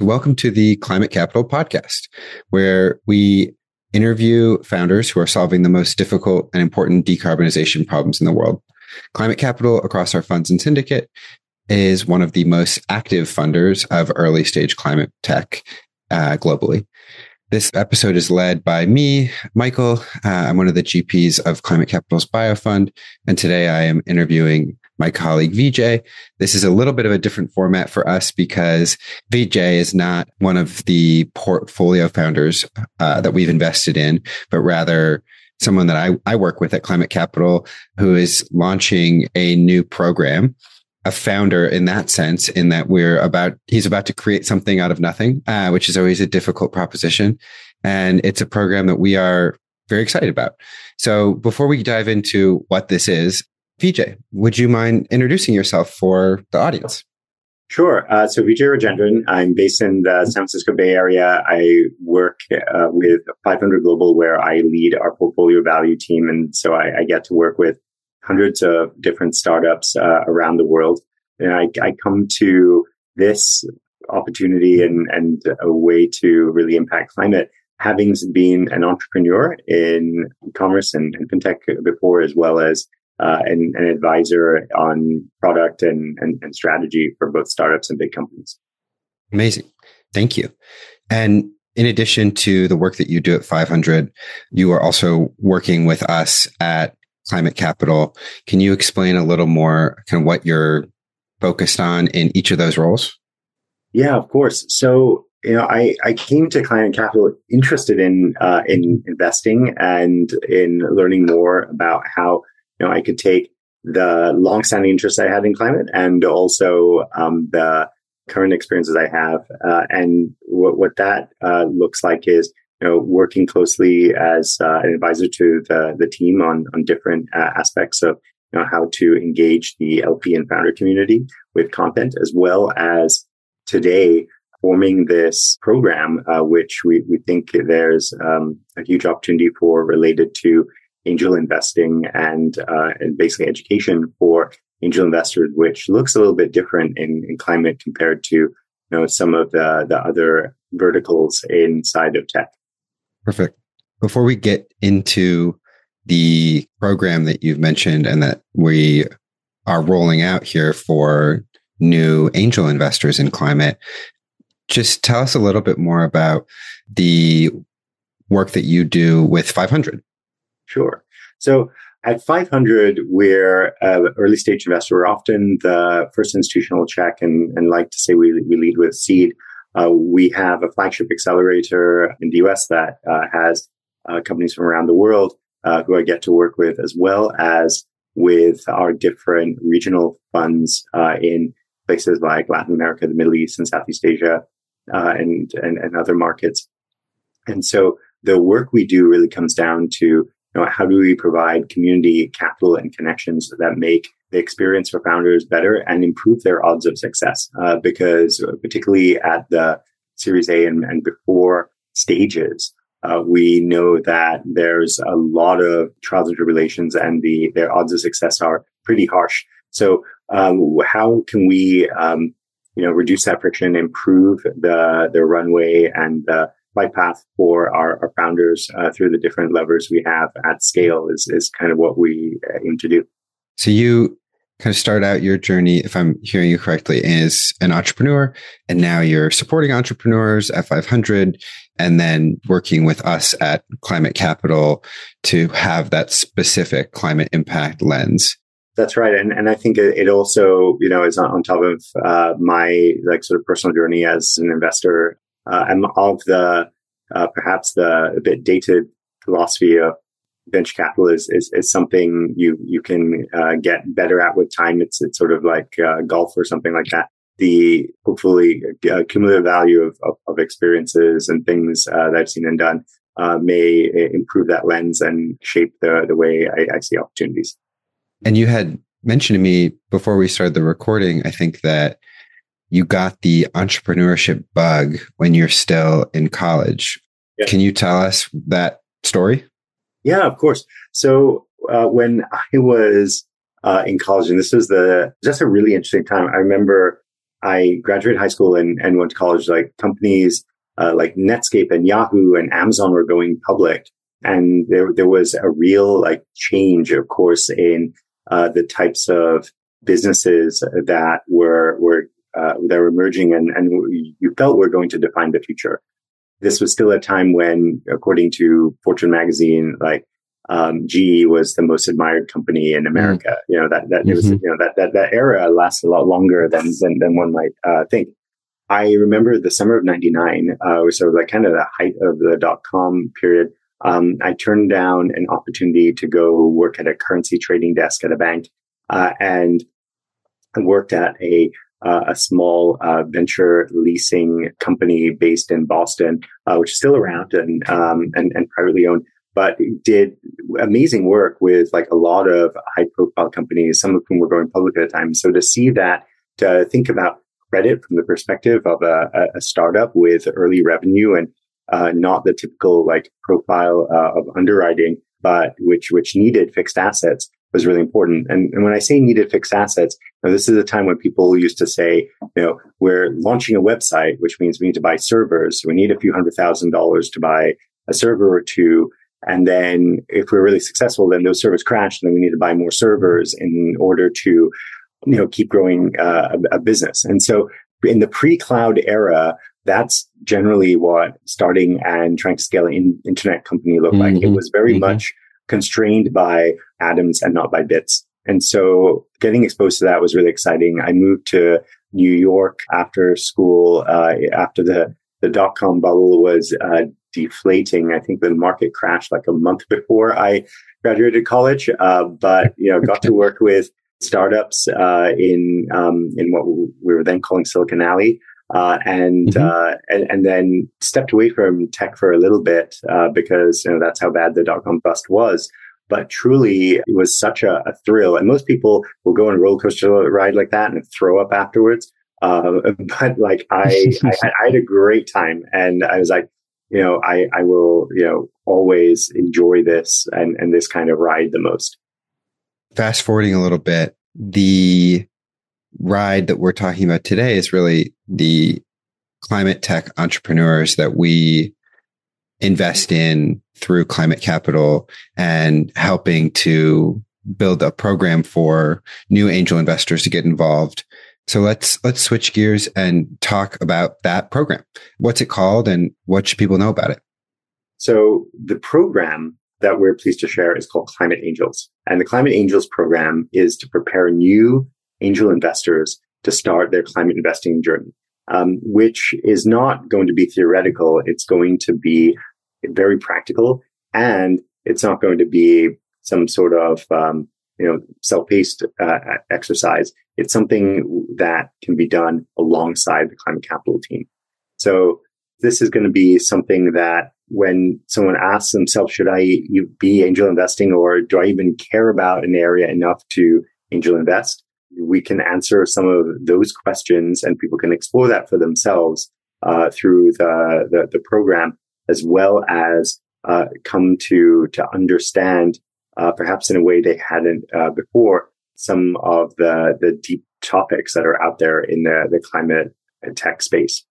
Welcome to the Climate Capital podcast, where we interview founders who are solving the most difficult and important decarbonization problems in the world. Climate Capital, across our funds and syndicate, is one of the most active funders of early stage climate tech uh, globally. This episode is led by me, Michael. Uh, I'm one of the GPs of Climate Capital's Biofund, and today I am interviewing my colleague Vijay. This is a little bit of a different format for us because Vijay is not one of the portfolio founders uh, that we've invested in, but rather someone that I, I work with at Climate Capital who is launching a new program. A founder in that sense, in that we're about, he's about to create something out of nothing, uh, which is always a difficult proposition. And it's a program that we are very excited about. So before we dive into what this is, Vijay, would you mind introducing yourself for the audience? Sure. Uh, so Vijay Rajendran, I'm based in the San Francisco Bay Area. I work uh, with 500 Global, where I lead our portfolio value team, and so I, I get to work with hundreds of different startups uh, around the world. And I, I, come to this opportunity and, and a way to really impact climate, having been an entrepreneur in commerce and, and fintech before, as well as uh, and an advisor on product and, and, and strategy for both startups and big companies. Amazing. Thank you. And in addition to the work that you do at 500, you are also working with us at Climate Capital. Can you explain a little more kind of what you're focused on in each of those roles? Yeah, of course. So, you know, I, I came to Climate Capital interested in uh, in investing and in learning more about how you know, I could take the long-standing interest I had in climate and also um, the current experiences I have. Uh, and what, what that uh, looks like is, you know, working closely as uh, an advisor to the, the team on, on different uh, aspects of, you know, how to engage the LP and founder community with content, as well as today forming this program, uh, which we, we think there's um, a huge opportunity for related to angel investing and, uh, and basically education for angel investors, which looks a little bit different in, in climate compared to you know some of the the other verticals inside of tech. Perfect. Before we get into the program that you've mentioned and that we are rolling out here for new angel investors in climate, just tell us a little bit more about the work that you do with 500. Sure. So at 500, we're uh, early stage investor. We're often the first institutional check and, and like to say we, we lead with seed. Uh, we have a flagship accelerator in the US that uh, has uh, companies from around the world uh, who I get to work with, as well as with our different regional funds uh, in places like Latin America, the Middle East, and Southeast Asia, and, and, and other markets. And so the work we do really comes down to know, how do we provide community capital and connections that make the experience for founders better and improve their odds of success? Uh, because particularly at the Series A and, and before stages, uh, we know that there's a lot of trials and tribulations, and the their odds of success are pretty harsh. So, um, how can we, um, you know, reduce that friction, improve the the runway and the flight path for our, our founders uh, through the different levers we have at scale is, is kind of what we uh, aim to do. So you kind of start out your journey, if I'm hearing you correctly, as an entrepreneur, and now you're supporting entrepreneurs at 500, and then working with us at Climate Capital to have that specific climate impact lens. That's right, and and I think it also you know is on top of uh, my like sort of personal journey as an investor I'm of the uh, perhaps the a bit dated philosophy of venture capital is, is, is something you you can uh, get better at with time. It's it's sort of like uh, golf or something like that. The hopefully uh, cumulative value of, of, of, experiences and things uh, that I've seen and done uh, may improve that lens and shape the the way I, I see opportunities. And you had mentioned to me before we started the recording, I think that you got the entrepreneurship bug when you're still in college. Yeah. Can you tell us that story? Yeah, of course. So uh, when I was uh, in college, and this was the just a really interesting time. I remember I graduated high school and, and went to college, like companies uh, like Netscape and Yahoo and Amazon were going public. And there, there was a real like change, of course, in uh, the types of businesses that were, were, uh, that were emerging and, and you felt were going to define the future. This was still a time when, according to Fortune magazine, like um, GE was the most admired company in America. Mm-hmm. You know that that mm-hmm. was you know that that that era lasts a lot longer than than, than one might uh, think. I remember the summer of '99 uh, was sort of like kind of the height of the dot com period. Um, I turned down an opportunity to go work at a currency trading desk at a bank, uh, and I worked at a uh, a small uh, venture leasing company based in Boston, uh, which is still around and, um, and and privately owned but did amazing work with like a lot of high profile companies, some of whom were going public at the time. So to see that, to think about credit from the perspective of a, a startup with early revenue and uh, not the typical like profile uh, of underwriting, but which which needed fixed assets was really important. And, and when I say needed fixed assets, know, this is a time when people used to say, you know, we're launching a website, which means we need to buy servers. We need a few hundred thousand dollars to buy a server or two. And then if we're really successful, then those servers crash, and then we need to buy more servers in order to, you know, keep growing uh, a, a business. And so in the pre-cloud era, that's generally what starting and trying to scale an internet company looked mm-hmm. like. It mm-hmm. was very mm-hmm. much constrained by atoms and not by bits. And so getting exposed to that was really exciting. I moved to New York after school, uh, after the, the dot com bubble was uh, deflating. I think the market crashed like a month before I graduated college, uh, but you know, got to work with startups uh, in um, in what we were then calling Silicon Alley. Uh, and, mm-hmm. Uh, and and then stepped away from tech for a little bit uh, because you know that's how bad the dot com bust was. But truly, it was such a, a, thrill, and most people will go on a roller coaster ride like that and throw up afterwards. Uh, but like I, I, I had a great time, and I was like, you know, I, I will, you know, always enjoy this and, and this kind of ride the most. Fast forwarding a little bit, the ride that we're talking about today is really the climate tech entrepreneurs that we invest in through climate capital and helping to build a program for new angel investors to get involved so let's let's switch gears and talk about that program. What's it called and what should people know about it? So the program that we're pleased to share is called Climate Angels. And the Climate Angels program is to prepare new angel investors to start their climate investing journey, um, which is not going to be theoretical. It's going to be very practical and it's not going to be some sort of um, you know, self-paced uh, exercise. It's something that can be done alongside the climate capital team. So this is going to be something that when someone asks themselves, should I be angel investing or do I even care about an area enough to angel invest? We can answer some of those questions and people can explore that for themselves uh, through the, the, the, program as well as uh, come to, to understand uh, perhaps in a way they hadn't uh, before, some of the, the deep topics that are out there in the, the climate and tech space.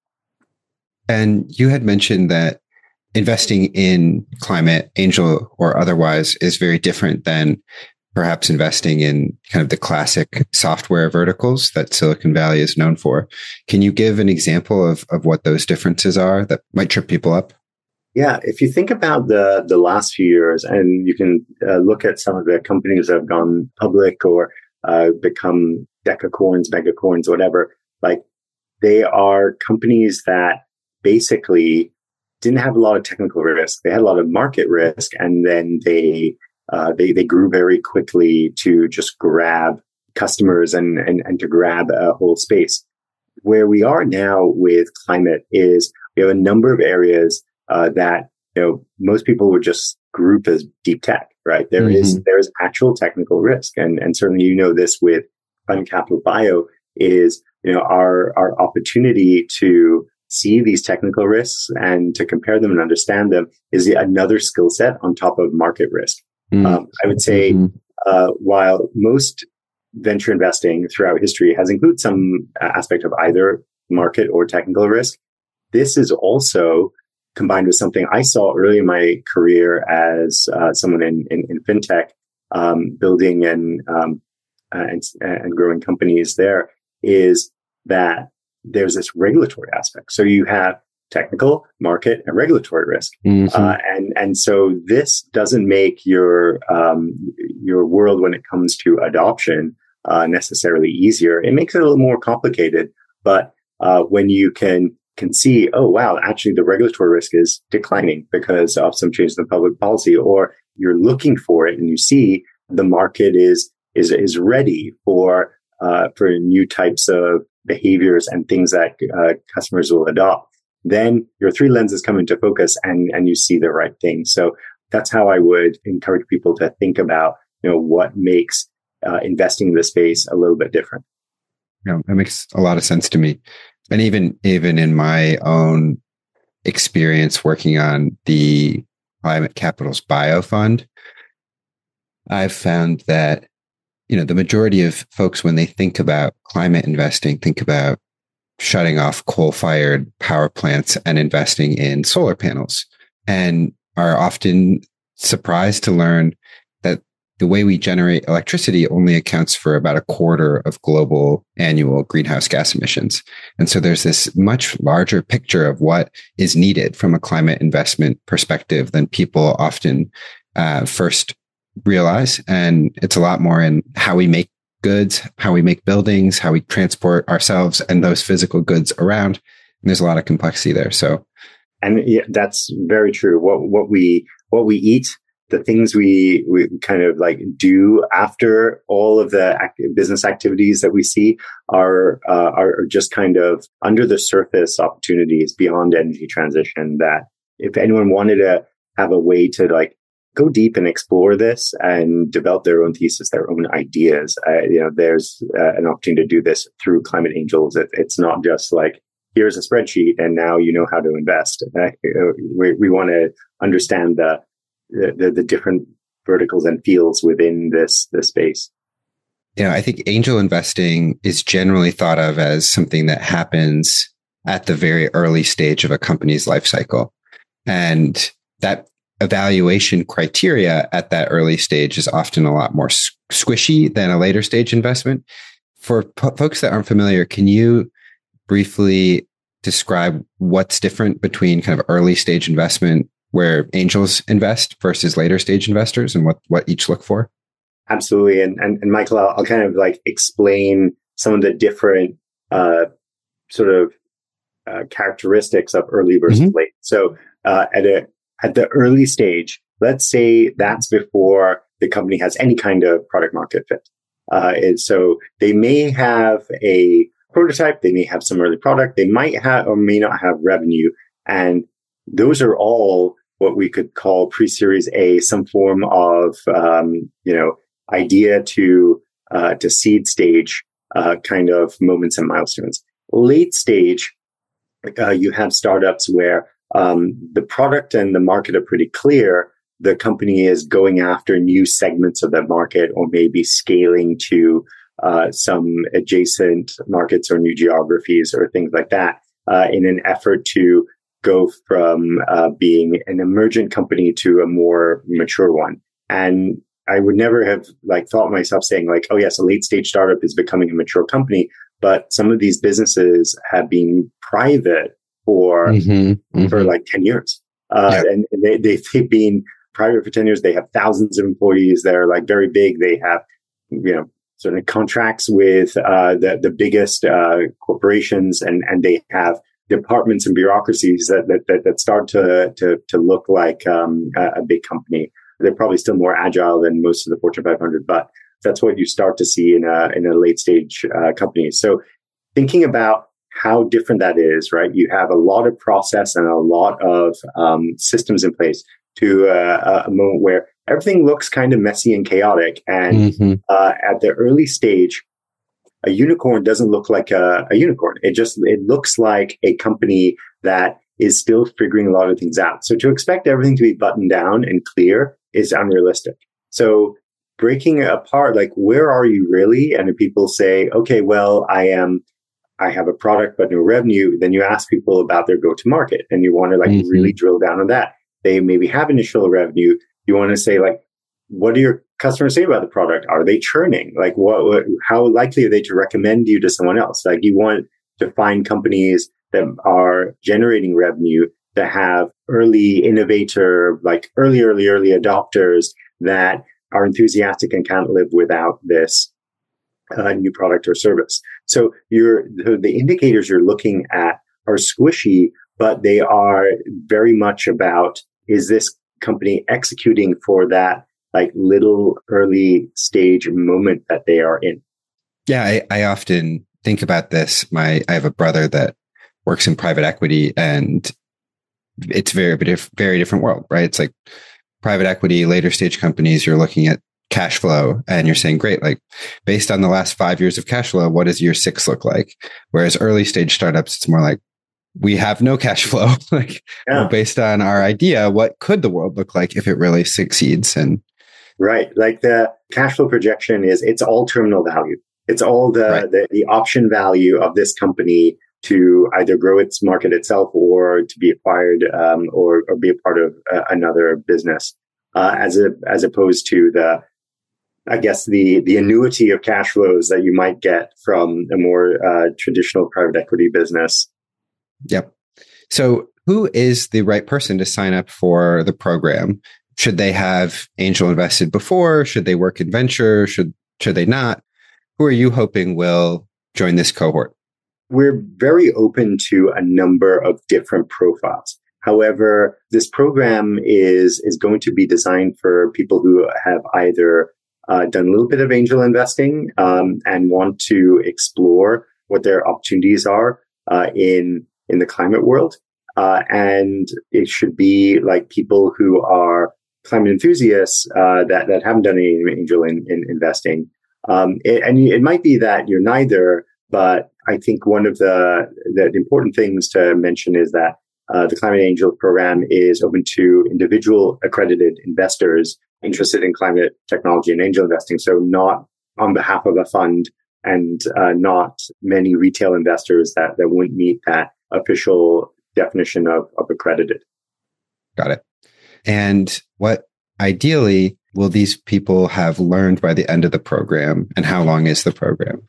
And you had mentioned that investing in climate, angel or otherwise, is very different than perhaps investing in kind of the classic software verticals that Silicon Valley is known for. Can you give an example of, of what those differences are that might trip people up? Yeah, if you think about the the last few years, and you can uh, look at some of the companies that have gone public or uh, become decacorns, megacorns, whatever, like they are companies that basically didn't have a lot of technical risk. They had a lot of market risk, and then they uh, they they grew very quickly to just grab customers and and and to grab a whole space. Where we are now with climate is we have a number of areas uh, that you know most people would just group as deep tech, right? There mm-hmm. is there is actual technical risk, and and certainly you know this with Climate Capital Bio is you know our our opportunity to see these technical risks and to compare them and understand them is another skill set on top of market risk. Mm-hmm. Um, I would say mm-hmm. uh, while most venture investing throughout history has included some aspect of either market or technical risk. This is also combined with something I saw early in my career as uh, someone in, in, in fintech, um, building and, um, uh, and, and growing companies there is that there's this regulatory aspect. So you have technical, market, and regulatory risk. Mm-hmm. Uh, and and so this doesn't make your um, your world when it comes to adoption uh, necessarily easier. It makes it a little more complicated. But uh, when you can can see, oh wow, actually the regulatory risk is declining because of some changes in public policy, or you're looking for it and you see the market is is is ready for uh, for new types of behaviors and things that uh, customers will adopt then your three lenses come into focus and, and you see the right thing. So that's how I would encourage people to think about, you know, what makes uh, investing in the space a little bit different. Yeah, that makes a lot of sense to me. And even, even in my own experience working on the Climate Capital's Bio Fund, I've found that, you know, the majority of folks, when they think about climate investing, think about shutting off coal fired power plants and investing in solar panels and are often surprised to learn the way we generate electricity only accounts for about a quarter of global annual greenhouse gas emissions. And so there's this much larger picture of what is needed from a climate investment perspective than people often uh, first realize. And it's a lot more in how we make goods, how we make buildings, how we transport ourselves and those physical goods around. And there's a lot of complexity there. So, and yeah, that's very true. What what we what we eat, the things we we kind of like do after all of the business activities that we see are uh, are just kind of under the surface opportunities beyond energy transition. That if anyone wanted to have a way to like go deep and explore this and develop their own thesis, their own ideas. Uh, you know, there's uh, an opportunity to do this through Climate Angels. It, it's not just like here's a spreadsheet and now you know how to invest. Uh, we, we want to understand the, the, the different verticals and fields within this this space. You know, I think angel investing is generally thought of as something that happens at the very early stage of a company's life cycle. And that evaluation criteria at that early stage is often a lot more squishy than a later stage investment. For folks that aren't familiar, can you briefly describe what's different between kind of early stage investment where angels invest versus later stage investors and what, what each look for? Absolutely. And, and, and Michael, I'll, I'll kind of like explain some of the different uh, sort of uh, characteristics of early versus mm-hmm. late. So uh, at a at the early stage, let's say that's before the company has any kind of product market fit. Uh, and so they may have a prototype, they may have some early product, they might have or may not have revenue. And those are all what we could call pre-series A, some form of, um, you know, idea to, uh, to seed stage, uh, kind of moments and milestones. Late stage, uh, you have startups where um, the product and the market are pretty clear. The company is going after new segments of that market or maybe scaling to uh, some adjacent markets or new geographies or things like that uh, in an effort to go from uh, being an emergent company to a more mature one. And I would never have like thought myself saying like, oh yes, a late stage startup is becoming a mature company. But some of these businesses have been private for mm-hmm, mm-hmm. for like 10 years. Uh, yeah. and, they, they, they've been private for 10 years. They have thousands of employees. They're like very big. They have, you know, of contracts with, uh, the, the biggest, uh, corporations and, and they have departments and bureaucracies that, that, that, that start to, to, to look like, um, a, a big company. They're probably still more agile than most of the Fortune 500, but that's what you start to see in a, in a late stage, uh, company. So thinking about how different that is, right? You have a lot of process and a lot of um, systems in place to uh, a moment where everything looks kind of messy and chaotic. And mm-hmm. uh, at the early stage, a unicorn doesn't look like a, a, unicorn. It just it looks like a company that is still figuring a lot of things out. So to expect everything to be buttoned down and clear is unrealistic. So breaking it apart, like where are you really? And if people say, okay, well, I am, I have a product but no revenue, then you ask people about their go to market and you want to like mm-hmm. really drill down on that. They maybe have initial revenue. You want to say like, what are your customers say about the product? Are they churning? Like what, what how likely are they to recommend you to someone else? Like you want to find companies that are generating revenue that have early innovator, like early, early, early adopters that are enthusiastic and can't live without this uh, new product or service. So you're, the, the indicators you're looking at are squishy, but they are very much about, is this company executing for that like little early stage moment that they are in? Yeah, I, I often think about this. My, I have a brother that works in private equity and it's very, very different world, right? It's like private equity, later stage companies, you're looking at cash flow and you're saying, great, like based on the last five years of cash flow, what does year six look like? Whereas early stage startups, it's more like, we have no cash flow. like yeah. based on our idea, what could the world look like if it really succeeds? And right, like the cash flow projection is it's all terminal value. It's all the, right. the, the option value of this company to either grow its market itself or to be acquired um, or, or be a part of uh, another business, uh, as a, as opposed to the I guess the the annuity of cash flows that you might get from a more uh, traditional private equity business. Yep. So, who is the right person to sign up for the program? Should they have angel invested before? Should they work in venture? Should should they not? Who are you hoping will join this cohort? We're very open to a number of different profiles. However, this program is, is going to be designed for people who have either uh, done a little bit of angel investing um, and want to explore what their opportunities are uh, in in the climate world. Uh, and it should be like people who are climate enthusiasts uh, that that haven't done any angel in, in investing. Um, it, and it might be that you're neither, but I think one of the, the important things to mention is that uh, the Climate Angel program is open to individual accredited investors interested in climate technology and angel investing. So not on behalf of a fund and uh, not many retail investors that, that wouldn't meet that official definition of, of accredited. Got it. And what ideally will these people have learned by the end of the program and how long is the program?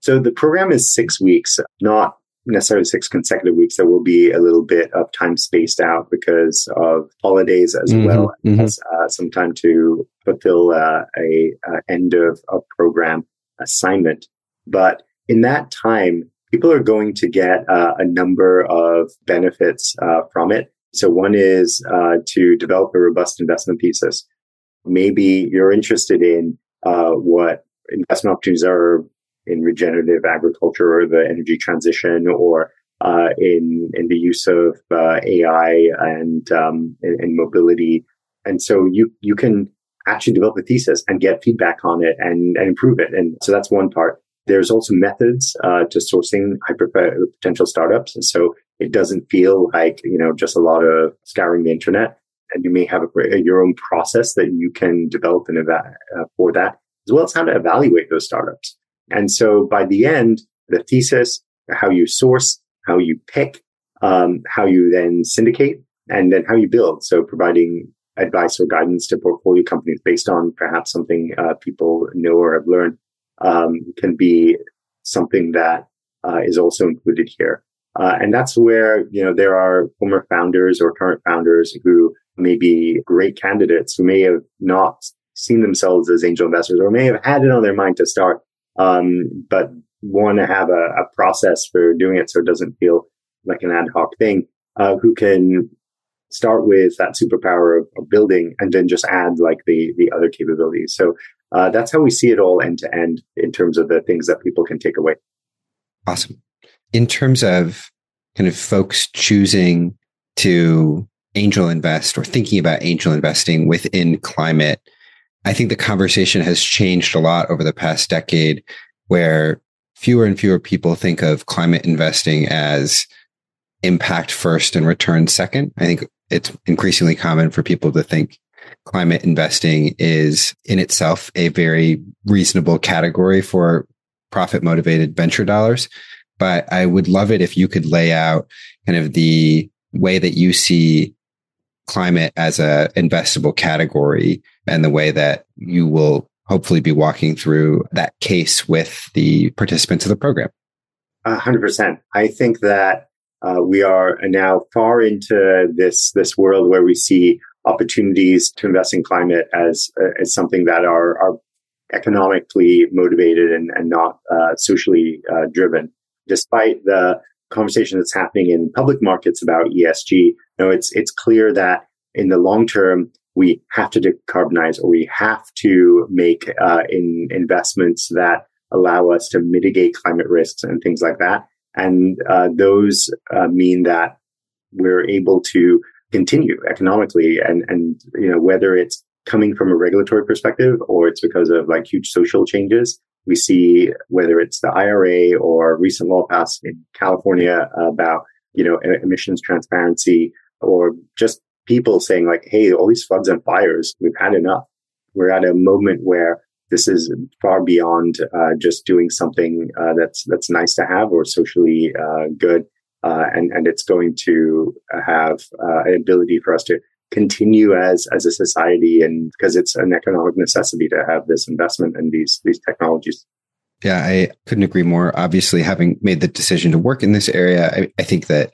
So the program is six weeks, not necessarily six consecutive weeks. There will be a little bit of time spaced out because of holidays as mm-hmm, well mm-hmm. as uh, some time to fulfill uh, a, a, end of a program assignment. But in that time, people are going to get uh, a number of benefits uh, from it. So one is uh, to develop a robust investment thesis. Maybe you're interested in uh, what investment opportunities are in regenerative agriculture or the energy transition or uh, in in the use of uh, AI and um, and mobility. And so you you can actually develop a thesis and get feedback on it and, and improve it. And so that's one part. There's also methods uh, to sourcing hyper potential startups. And so it doesn't feel like you know just a lot of scouring the internet. And you may have a, your own process that you can develop and eva- uh, for that, as well as how to evaluate those startups. And so by the end, the thesis, how you source, how you pick, um, how you then syndicate, and then how you build. So providing advice or guidance to portfolio companies based on perhaps something uh, people know or have learned um, can be something that uh, is also included here. Uh, and that's where, you know, there are former founders or current founders who may be great candidates who may have not seen themselves as angel investors or may have had it on their mind to start um, but want to have a, a, process for doing it so it doesn't feel like an ad hoc thing, uh, who can start with that superpower of, of, building and then just add like the, the other capabilities. So uh, that's how we see it all end to end in terms of the things that people can take away. Awesome. In terms of kind of folks choosing to angel invest or thinking about angel investing within climate, I think the conversation has changed a lot over the past decade where fewer and fewer people think of climate investing as impact first and return second. I think it's increasingly common for people to think climate investing is in itself a very reasonable category for profit motivated venture dollars. But I would love it if you could lay out kind of the way that you see climate as a investable category and the way that you will hopefully be walking through that case with the participants of the program. A hundred percent. I think that uh, we are now far into this this world where we see opportunities to invest in climate as uh, as something that are are economically motivated and, and not uh, socially uh, driven. Despite the conversation that's happening in public markets about ESG, you know, it's it's clear that in the long term we have to decarbonize or we have to make uh, in investments that allow us to mitigate climate risks and things like that. And uh, those uh, mean that we're able to continue economically and, and, you know, whether it's coming from a regulatory perspective or it's because of like huge social changes. We see whether it's the IRA or recent law passed in California about, you know, emissions transparency or just people saying like, Hey, all these floods and fires, we've had enough. We're at a moment where this is far beyond uh, just doing something uh, that's that's nice to have or socially uh, good, uh, and and it's going to have uh, an ability for us to continue as as a society, and because it's an economic necessity to have this investment in these these technologies. Yeah, I couldn't agree more. Obviously, having made the decision to work in this area, I, I think that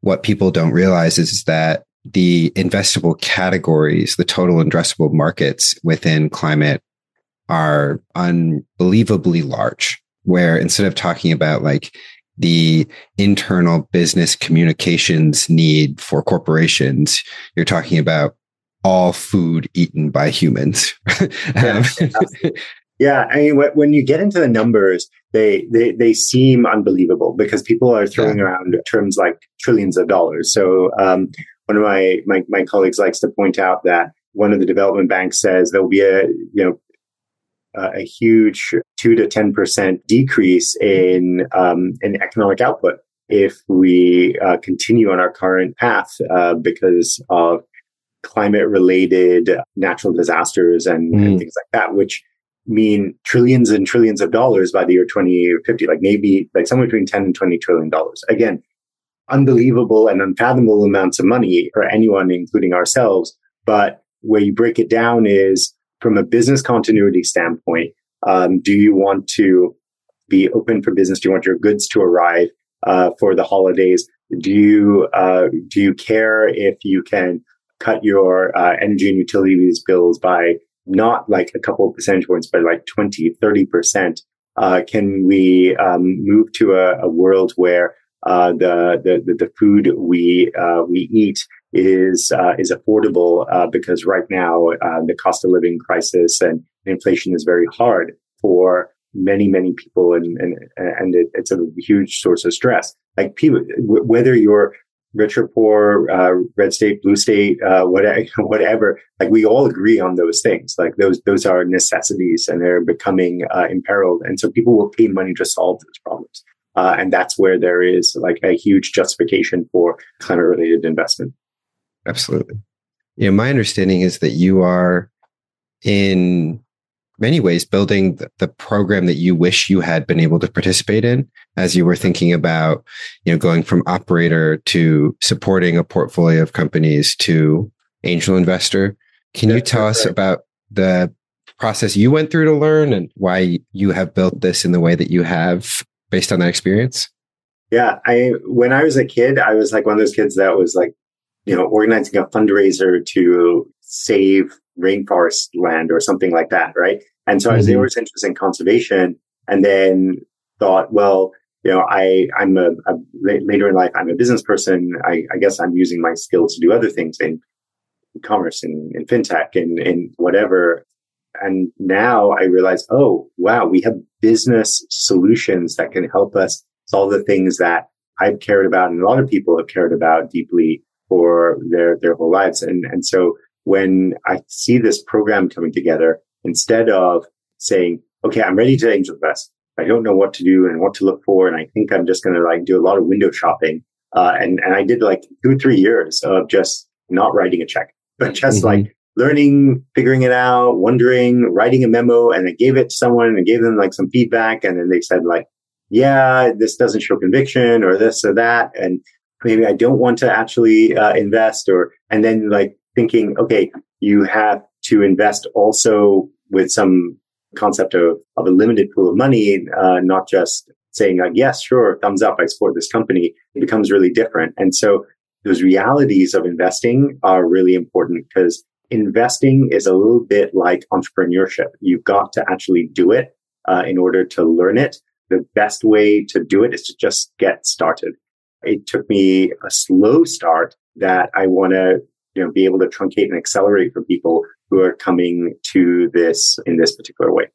what people don't realize is that the investable categories, the total addressable markets within climate are unbelievably large, where instead of talking about like the internal business communications need for corporations, you're talking about all food eaten by humans. yeah, yeah, I mean, when you get into the numbers, they they they seem unbelievable because people are throwing yeah. around terms like trillions of dollars. So um, one of my, my my colleagues likes to point out that one of the development banks says there'll be a you know uh, a huge two to ten percent decrease in um, in economic output if we uh, continue on our current path uh, because of climate related natural disasters and, mm. and, things like that, which mean trillions and trillions of dollars by the year 2050, like maybe like somewhere between 10 and 20 trillion dollars. Again, unbelievable and unfathomable amounts of money for anyone, including ourselves. But where you break it down is from a business continuity standpoint, um, do you want to be open for business? Do you want your goods to arrive uh, for the holidays? Do you uh, do you care if you can cut your uh, energy and utilities bills by not like a couple of percentage points, but like 20, 30 percent? Uh, can we um, move to a, a world where uh, the, the the food we uh, we eat is uh, is affordable uh, because right now uh, the cost of living crisis and inflation is very hard for many many people and and and it, it's a huge source of stress. Like people, whether you're rich or poor, uh, red state, blue state, uh, whatever, whatever. Like we all agree on those things. Like those, those are necessities and they're becoming uh, imperiled. And so people will pay money to solve those problems. And that's where there is like a huge justification for climate related investment. Absolutely. You know, my understanding is that you are in many ways building the program that you wish you had been able to participate in as you were thinking about you know going from operator to supporting a portfolio of companies to angel investor can you tell us right. about the process you went through to learn and why you have built this in the way that you have based on that experience yeah i when i was a kid i was like one of those kids that was like you know, organizing a fundraiser to save rainforest land or something like that, right? And so mm-hmm. I was always interested in conservation and then thought, well, you know, I, I'm a, a later in life, I'm a business person. I, I, guess I'm using my skills to do other things in commerce and in fintech and, and whatever. And now I realize, oh, wow, we have business solutions that can help us solve the things that I've cared about and a lot of people have cared about deeply for their, their whole lives. And, and so when I see this program coming together, instead of saying, okay, I'm ready to angel invest. I don't know what to do and what to look for. And I think I'm just going to like do a lot of window shopping. Uh, and, and I did like two, three years of just not writing a check, but just mm-hmm. like learning, figuring it out, wondering, writing a memo, and I gave it to someone and gave them like some feedback. And then they said like, yeah, this doesn't show conviction or this or that. And maybe I don't want to actually uh, invest or, and then like thinking, okay, you have to invest also with some concept of, of a limited pool of money, uh, not just saying, like, yes, sure, thumbs up, I support this company. It becomes really different. And so those realities of investing are really important because investing is a little bit like entrepreneurship. You've got to actually do it uh, in order to learn it. The best way to do it is to just get started. It took me a slow start that I want to you know, be able to truncate and accelerate for people who are coming to this in this particular way.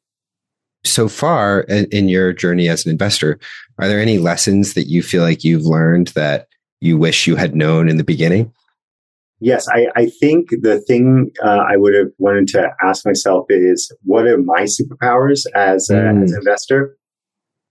So far in your journey as an investor, are there any lessons that you feel like you've learned that you wish you had known in the beginning? Yes, I, I think the thing uh, I would have wanted to ask myself is what are my superpowers as, a, mm. as an investor?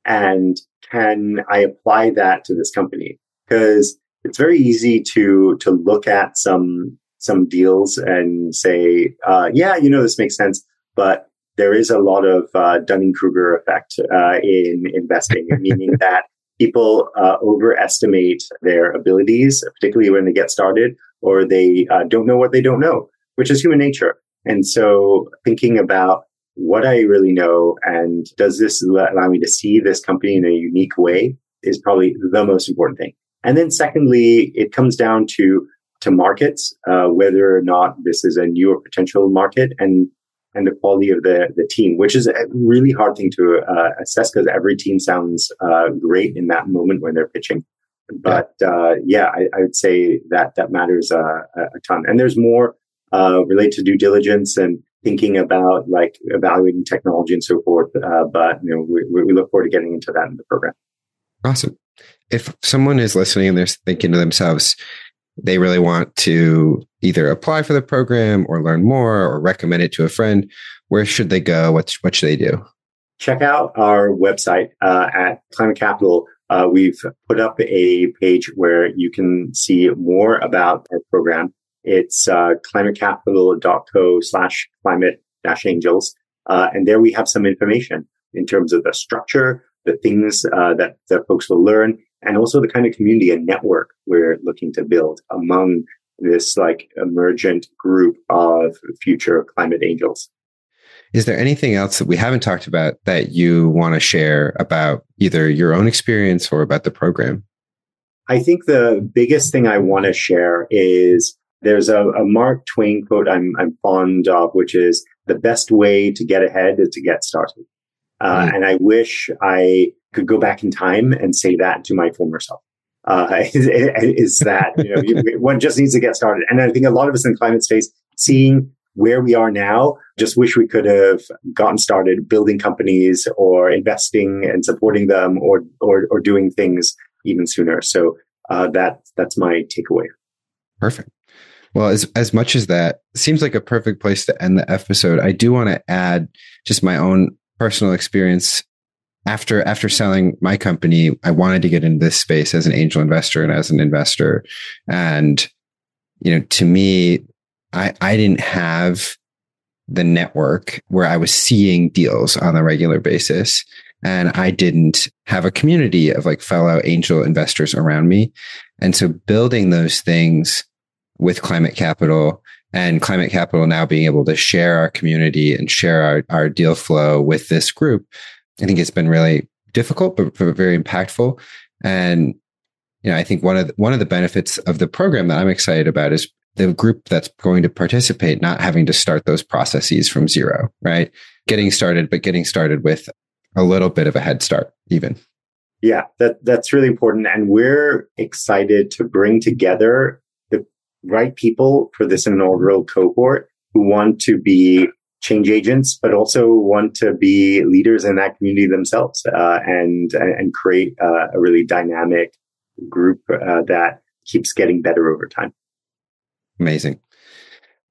And can I apply that to this company? Because it's very easy to to look at some some deals and say, uh, yeah, you know, this makes sense. But there is a lot of uh, Dunning Kruger effect uh, in investing, meaning that people uh, overestimate their abilities, particularly when they get started, or they uh, don't know what they don't know, which is human nature. And so thinking about what I really know and does this allow me to see this company in a unique way is probably the most important thing. And then secondly, it comes down to to markets, uh, whether or not this is a new or potential market, and and the quality of the the team, which is a really hard thing to uh, assess because every team sounds uh, great in that moment when they're pitching. But uh, yeah, I, I, would say that that matters uh, a ton. And there's more uh, related to due diligence and thinking about like evaluating technology and so forth. but you know, we, we look forward to getting into that in the program. Awesome. If someone is listening and they're thinking to themselves, they really want to either apply for the program or learn more or recommend it to a friend, where should they go? What, what should they do? Check out our website uh, at Climate Capital. Uh, we've put up a page where you can see more about our program. It's uh, climatecapital.co slash climate dash angels. Uh, and there we have some information in terms of the structure, the things uh, that, that folks will learn, and also the kind of community and network we're looking to build among this like emergent group of future climate angels. Is there anything else that we haven't talked about that you want to share about either your own experience or about the program? I think the biggest thing I want to share is there's a, a Mark Twain quote I'm, I'm fond of, which is the best way to get ahead is to get started. Uh, mm. And I wish I could go back in time and say that to my former self. Uh, is, is, that you know one just needs to get started, and I think a lot of us in climate space seeing where we are now, just wish we could have gotten started building companies or investing and supporting them, or or, or doing things even sooner. So uh, that that's my takeaway. Perfect. Well, as as much as that seems like a perfect place to end the episode, I do want to add just my own personal experience. After after selling my company i wanted to get into this space as an angel investor and as an investor. And you know to me i i didn't have the network where i was seeing deals on a regular basis. And i didn't have a community of like fellow angel investors around me. And so building those things with climate capital and climate capital now being able to share our community and share our, our deal flow with this group i think it's been really difficult but, but very impactful. And you know i think one of the, one of the benefits of the program that i'm excited about is the group that's going to participate not having to start those processes from zero right? Getting started but getting started with a little bit of a head start even. Yeah that that's really important. And we're excited to bring together right people for this inaugural cohort who want to be change agents, but also want to be leaders in that community themselves uh, and and create uh, a really dynamic group uh, that keeps getting better over time. Amazing.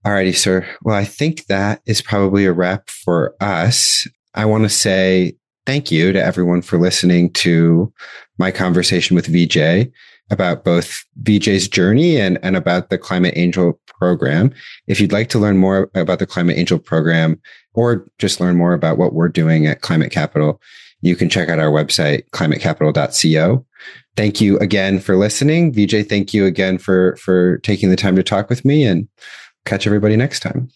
All righty, sir. Well, I think that is probably a wrap for us. I want to say thank you to everyone for listening to my conversation with Vijay. About both Vijay's journey and, and about the Climate Angel program. If you'd like to learn more about the Climate Angel program or just learn more about what we're doing at Climate Capital, you can check out our website, climatecapital.co. Thank you again for listening. Vijay, thank you again for, for taking the time to talk with me and catch everybody next time.